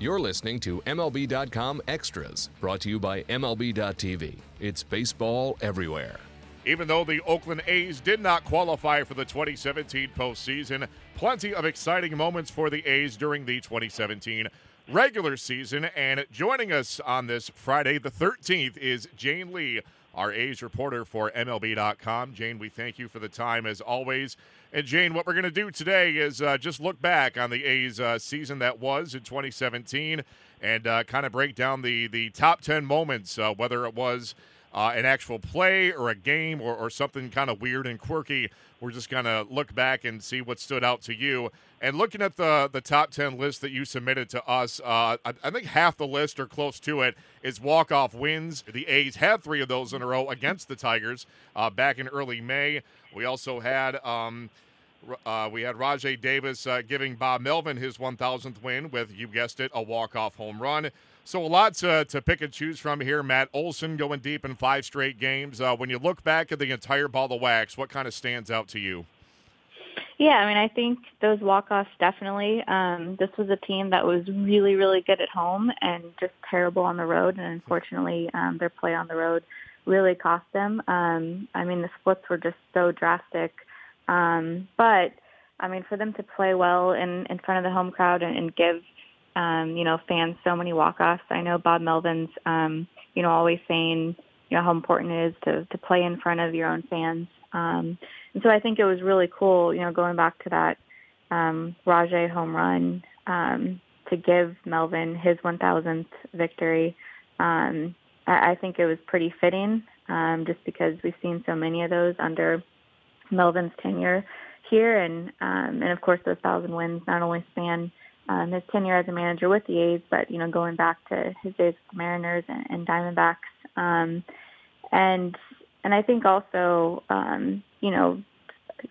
You're listening to MLB.com Extras, brought to you by MLB.tv. It's baseball everywhere. Even though the Oakland A's did not qualify for the 2017 postseason, plenty of exciting moments for the A's during the 2017 regular season. And joining us on this Friday, the 13th, is Jane Lee, our A's reporter for MLB.com. Jane, we thank you for the time as always. And Jane, what we're going to do today is uh, just look back on the A's uh, season that was in 2017 and uh, kind of break down the, the top 10 moments, uh, whether it was uh, an actual play or a game or, or something kind of weird and quirky. We're just going to look back and see what stood out to you. And looking at the, the top 10 list that you submitted to us, uh, I, I, think half the list or close to it is walk off wins. The A's had three of those in a row against the Tigers back in early May. We also had. Um, uh, we had Rajai Davis uh, giving Bob Melvin his 1,000th win with, you guessed it, a walk-off home run. So a lot to, to pick and choose from here. Matt Olson going deep in five straight games. Uh, when you look back at the entire ball of wax, what kind of stands out to you? Yeah, I mean, I think those walk-offs definitely. Um, this was a team that was really, really good at home and just terrible on the road. And unfortunately, um, their play on the road really cost them. Um, I mean, the splits were just so drastic. Um, but I mean, for them to play well in in front of the home crowd and, and give um, you know fans so many walk-offs. I know Bob Melvin's um, you know always saying you know how important it is to to play in front of your own fans. Um, and so I think it was really cool, you know, going back to that um, Rajai home run um, to give Melvin his 1,000th victory. Um, I, I think it was pretty fitting, um, just because we've seen so many of those under Melvin's tenure here, and um, and of course those thousand wins not only span um, his tenure as a manager with the A's, but you know going back to his days with the Mariners and, and Diamondbacks, um, and and I think also um, you know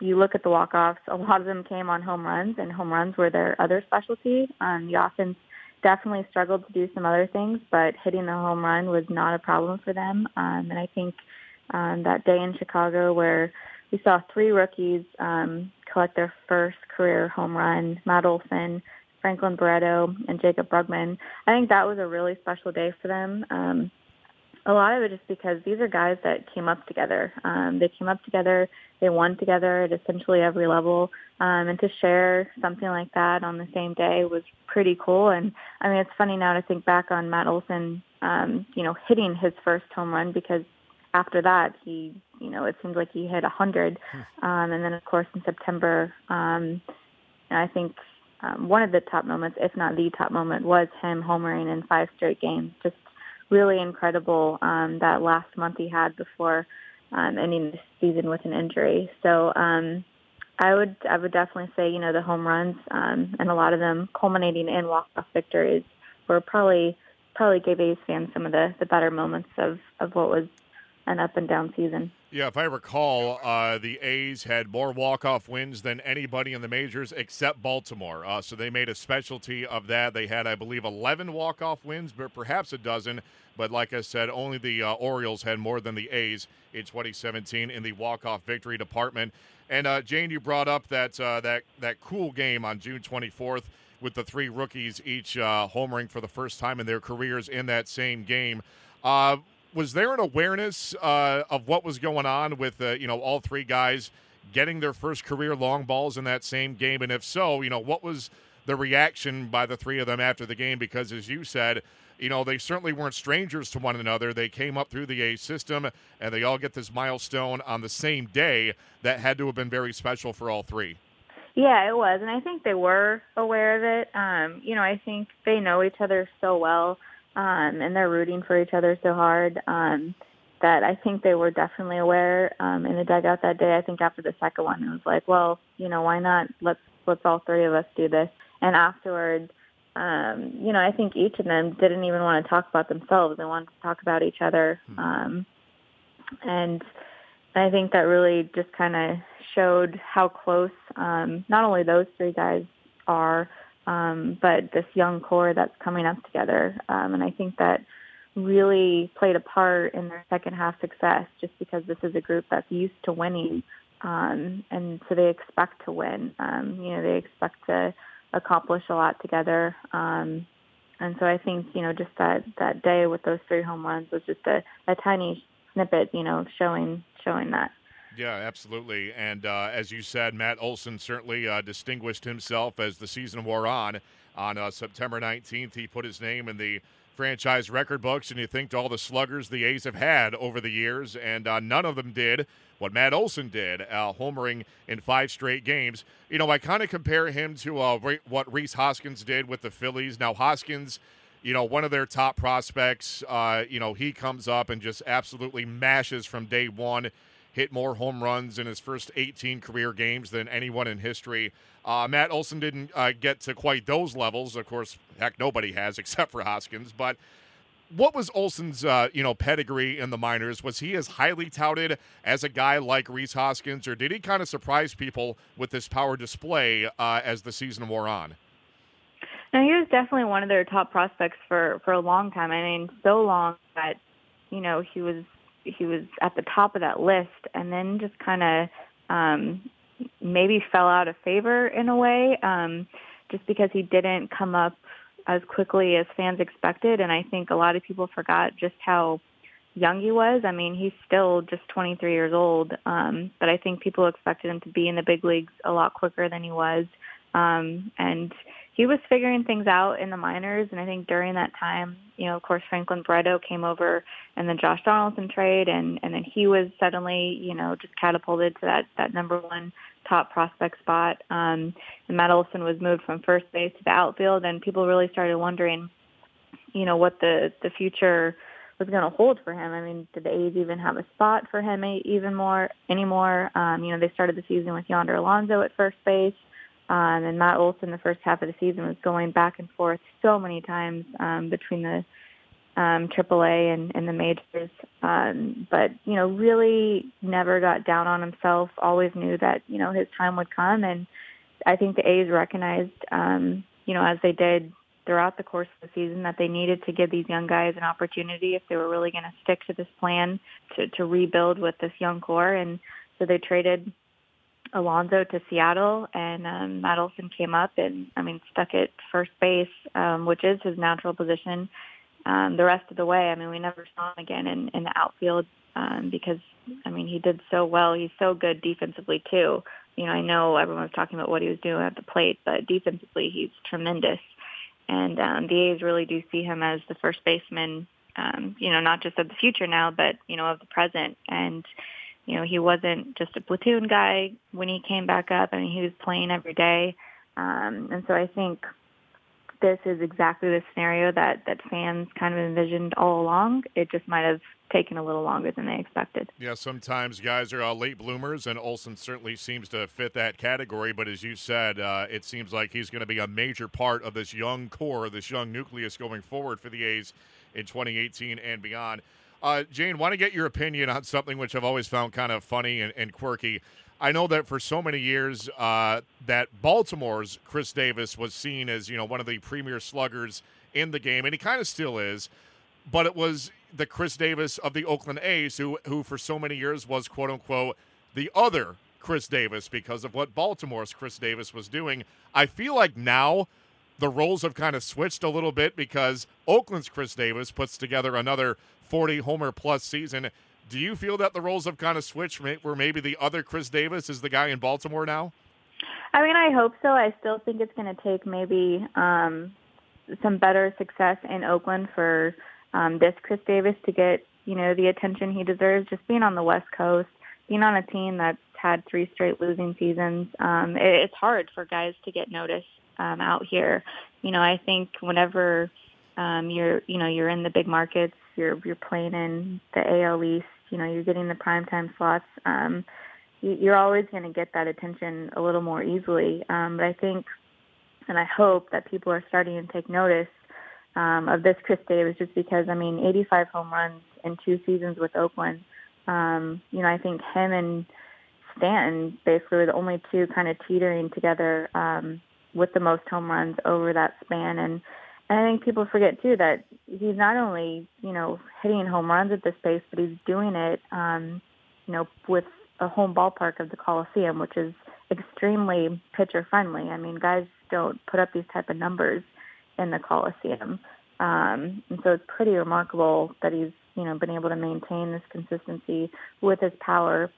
you look at the walk offs, a lot of them came on home runs, and home runs were their other specialty. Um, the offense definitely struggled to do some other things, but hitting the home run was not a problem for them. Um, and I think um, that day in Chicago where we saw three rookies um, collect their first career home run, Matt Olson, Franklin Barreto, and Jaycob Brugman. I think that was a really special day for them. Um, a lot of it just because these are guys that came up together. Um, they came up together, they won together at essentially every level, um, and to share something like that on the same day was pretty cool. And I mean, it's funny now to think back on Matt Olson, um, you know, hitting his first home run because after that, he, you know, it seemed like he hit a 100. Hmm. Um, and then, of course, in September, um, I think um, one of the top moments, if not the top moment, was him homering in five straight games. Just really incredible um, that last month he had before um, ending the season with an injury. So um, I would I would definitely say you know the home runs um, and a lot of them culminating in walk off victories were probably probably gave A's fans some of the the better moments of of what was an up and down season. Yeah, if I recall, uh, the A's had more walk-off wins than anybody in the majors except Baltimore. Uh, so they made a specialty of that. They had, I believe, 11 walk-off wins, but perhaps a dozen. But like I said, only the uh, Orioles had more than the A's in 2017 in the walk-off victory department. And uh, Jane, you brought up that uh, that that cool game on June 24th with the three rookies each uh, homering for the first time in their careers in that same game. Was there an awareness uh, of what was going on with uh, you know all three guys getting their first career long balls in that same game? And if so, you know what was the reaction by the three of them after the game? Because as you said, you know they certainly weren't strangers to one another. They came up through the A system, and they all get this milestone on the same day. That had to have been very special for all three. Yeah, it was, and I think they were aware of it. Um, you know, I think they know each other so well um, and they're rooting for each other so hard um, that I think they were definitely aware um, in the dugout that day. I think after the second one, it was like, well, you know, why not? Let's let's all three of us do this. And afterward, um, you know, I think each of them didn't even want to talk about themselves. They wanted to talk about each other. Hmm. Um, and I think that really just kind of showed how close um, not only those three guys are, um, but this young core that's coming up together. Um, and I think that really played a part in their second half success just because this is a group that's used to winning. Um, and so they expect to win. Um, you know, they expect to accomplish a lot together. Um, And so I think you know just that that day with those three home runs was just a, a tiny snippet, you know, showing showing that. Yeah, absolutely. And uh, as you said, Matt Olson certainly uh, distinguished himself as the season wore on. On uh, September 19th, he put his name in the franchise record books, and you think to all the sluggers the A's have had over the years, and uh, none of them did what Matt Olson did, uh, homering in five straight games. You know, I kind of compare him to uh, what Rhys Hoskins did with the Phillies. Now, Hoskins you know, one of their top prospects. Uh, you know, he comes up and just absolutely mashes from day one hit more home runs in his first 18 career games than anyone in history. Uh, Matt Olson didn't uh, get to quite those levels. Of course, heck, nobody has except for Hoskins. But what was Olson's, uh, you know, pedigree in the minors? Was he as highly touted as a guy like Rhys Hoskins, or did he kind of surprise people with this power display uh, as the season wore on? No, he was definitely one of their top prospects for for a long time. I mean, so long that you know he was he was at the top of that list and then just kind of um, maybe fell out of favor in a way um, just because he didn't come up as quickly as fans expected. And I think a lot of people forgot just how young he was. I mean, he's still just 23 years old, um, but I think people expected him to be in the big leagues a lot quicker than he was. Um, and he was figuring things out in the minors, and I think during that time, you know, of course, Franklin Barreto came over, and then Josh Donaldson trade, and and then he was suddenly, you know, just catapulted to that that number one top prospect spot. Um, and Matt Olson was moved from first base to the outfield, and people really started wondering, you know, what the the future was going to hold for him. I mean, did the A's even have a spot for him even more anymore? Um, you know, they started the season with Yonder Alonso at first base. Um, and Matt Olson, the first half of the season, was going back and forth so many times um, between the um, AAA and, and the majors. Um, but, you know, really never got down on himself, always knew that, you know, his time would come. And I think the A's recognized, um, you know, as they did throughout the course of the season, that they needed to give these young guys an opportunity if they were really going to stick to this plan to, to rebuild with this young core. And so they traded Alonso to Seattle, and um, Matt Olson came up and, I mean, stuck at first base, um, which is his natural position. Um, the rest of the way, I mean, we never saw him again in, in the outfield um, because, I mean, he did so well. He's so good defensively too. You know, I know everyone was talking about what he was doing at the plate, but defensively, he's tremendous. And um, the A's really do see him as the first baseman, um, you know, not just of the future now, but you know, of the present. And you know, he wasn't just a platoon guy when he came back up. I mean, he was playing every day. Um, and so I think this is exactly the scenario that, that fans kind of envisioned all along. It just might have taken a little longer than they expected. Yeah, sometimes guys are uh, late bloomers, and Olson certainly seems to fit that category. But as you said, uh, it seems like he's going to be a major part of this young core, this young nucleus going forward for the A's in 2018 and beyond. Uh, Jane, want to get your opinion on something which I've always found kind of funny and, and quirky. I know that for so many years uh, that Baltimore's Chris Davis was seen as you know one of the premier sluggers in the game, and he kind of still is. But it was the Chris Davis of the Oakland A's who who for so many years was quote unquote the other Chris Davis because of what Baltimore's Chris Davis was doing. I feel like now the roles have kind of switched a little bit because Oakland's Chris Davis puts together another 40 homer plus season. Do you feel that the roles have kind of switched where maybe the other Chris Davis is the guy in Baltimore now? I mean, I hope so. I still think it's going to take maybe um, some better success in Oakland for um, this Chris Davis to get, you know, the attention he deserves. Just being on the West Coast, being on a team that's had three straight losing seasons, um, it, it's hard for guys to get noticed um, out here. You know, I think whenever um, you're, you know, you're in the big markets, you're you're playing in the AL East, you know, you're getting the primetime slots. Um, you, you're always going to get that attention a little more easily. Um, but I think, and I hope that people are starting to take notice um, of this Chris Davis, just because I mean, 85 home runs in two seasons with Oakland. Um, you know, I think him and Stanton basically were the only two kind of teetering together um, with the most home runs over that span. And, and I think people forget too that he's not only you know hitting home runs at this pace, but he's doing it um, you know with a home ballpark of the Coliseum, which is extremely pitcher friendly. I mean, guys don't put up these type of numbers in the Coliseum. Um, and so it's pretty remarkable that he's you know been able to maintain this consistency with his power.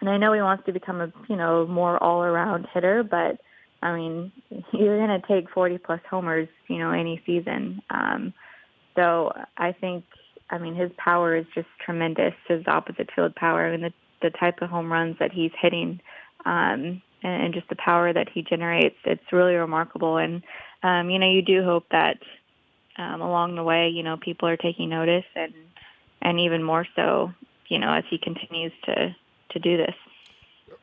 And I know he wants to become a you know more all around hitter, but I mean you're going to take 40 plus homers you know any season. Um, so I think I mean his power is just tremendous. His opposite field power and the the type of home runs that he's hitting. Um, and, and just the power that he generates. It's really remarkable. And, um, you know, you do hope that um, along the way, you know, people are taking notice and, and even more so, you know, as he continues to, to do this.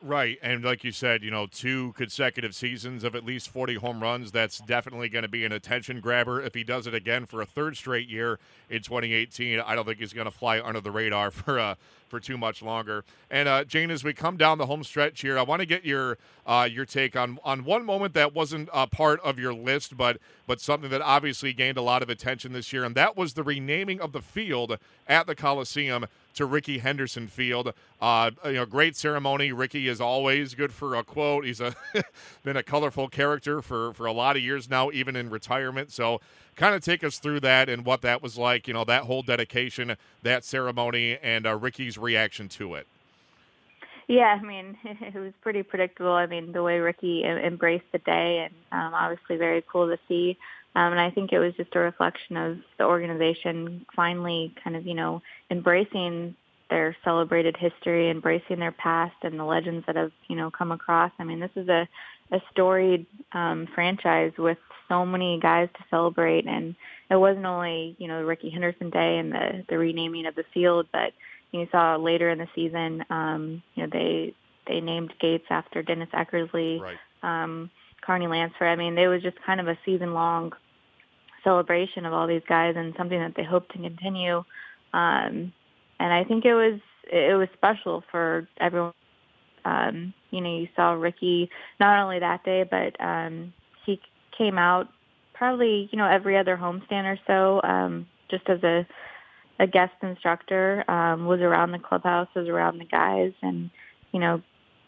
Right. And like you said, you know, two consecutive seasons of at least 40 home runs, that's definitely going to be an attention grabber. If he does it again for a third straight year in 2018, I don't think he's going to fly under the radar for uh, for too much longer. And uh, Jane, as we come down the home stretch here, I want to get your uh, your take on on one moment that wasn't a part of your list, but but something that obviously gained a lot of attention this year, and that was the renaming of the field at the Coliseum to Rickey Henderson Field. Uh, you know, great ceremony. Rickey is always good for a quote. He's a been a colorful character for for a lot of years now, even in retirement. So kind of take us through that and what that was like, you know, that whole dedication, that ceremony, and uh, Rickey's reaction to it. Yeah, I mean, it was pretty predictable. I mean, the way Ricky embraced the day, and um, obviously very cool to see. Um, and I think it was just a reflection of the organization finally kind of, you know, embracing their celebrated history, embracing their past and the legends that have, you know, come across. I mean, this is a, a storied um, franchise with so many guys to celebrate, and it wasn't only, you know, Rickey Henderson Day and the the renaming of the field, but you saw later in the season, um, you know, they they named Gates after Dennis Eckersley, right. um, Carney Lansford. I mean, it was just kind of a season long celebration of all these guys and something that they hope to continue. Um, and I think it was it was special for everyone. Um, you know, you saw Rickey not only that day, but um, he came out probably you know every other homestand or so, um, just as a a guest instructor. Um, was around the clubhouse, was around the guys, and you know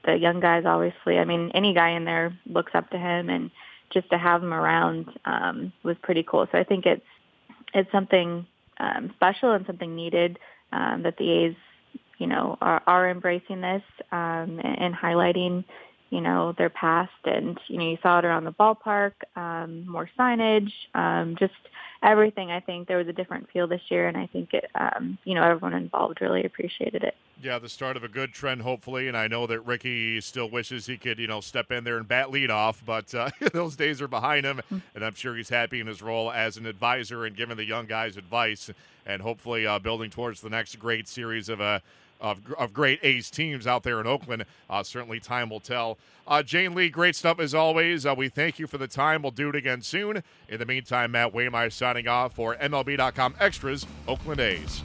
the young guys. Obviously, I mean any guy in there looks up to him, and just to have them around um, was pretty cool. So I think it's it's something um, special and something needed um, that the A's, you know, are, are embracing this um, and, and highlighting, you know, their past. And you know, you saw it around the ballpark, um, more signage, um, just everything. I think there was a different feel this year, and I think it, um, you know, everyone involved really appreciated it. Yeah, the start of a good trend, hopefully. And I know that Rickey still wishes he could, you know, step in there and bat lead off, but uh, those days are behind him. Mm. And I'm sure he's happy in his role as an advisor and giving the young guys advice and hopefully uh, building towards the next great series of uh, of, of great A's teams out there in Oakland. Uh, certainly, time will tell. Uh, Jane Lee, great stuff as always. Uh, we thank you for the time. We'll do it again soon. In the meantime, Matt Waymeyer signing off for MLB.com Extras, Oakland A's.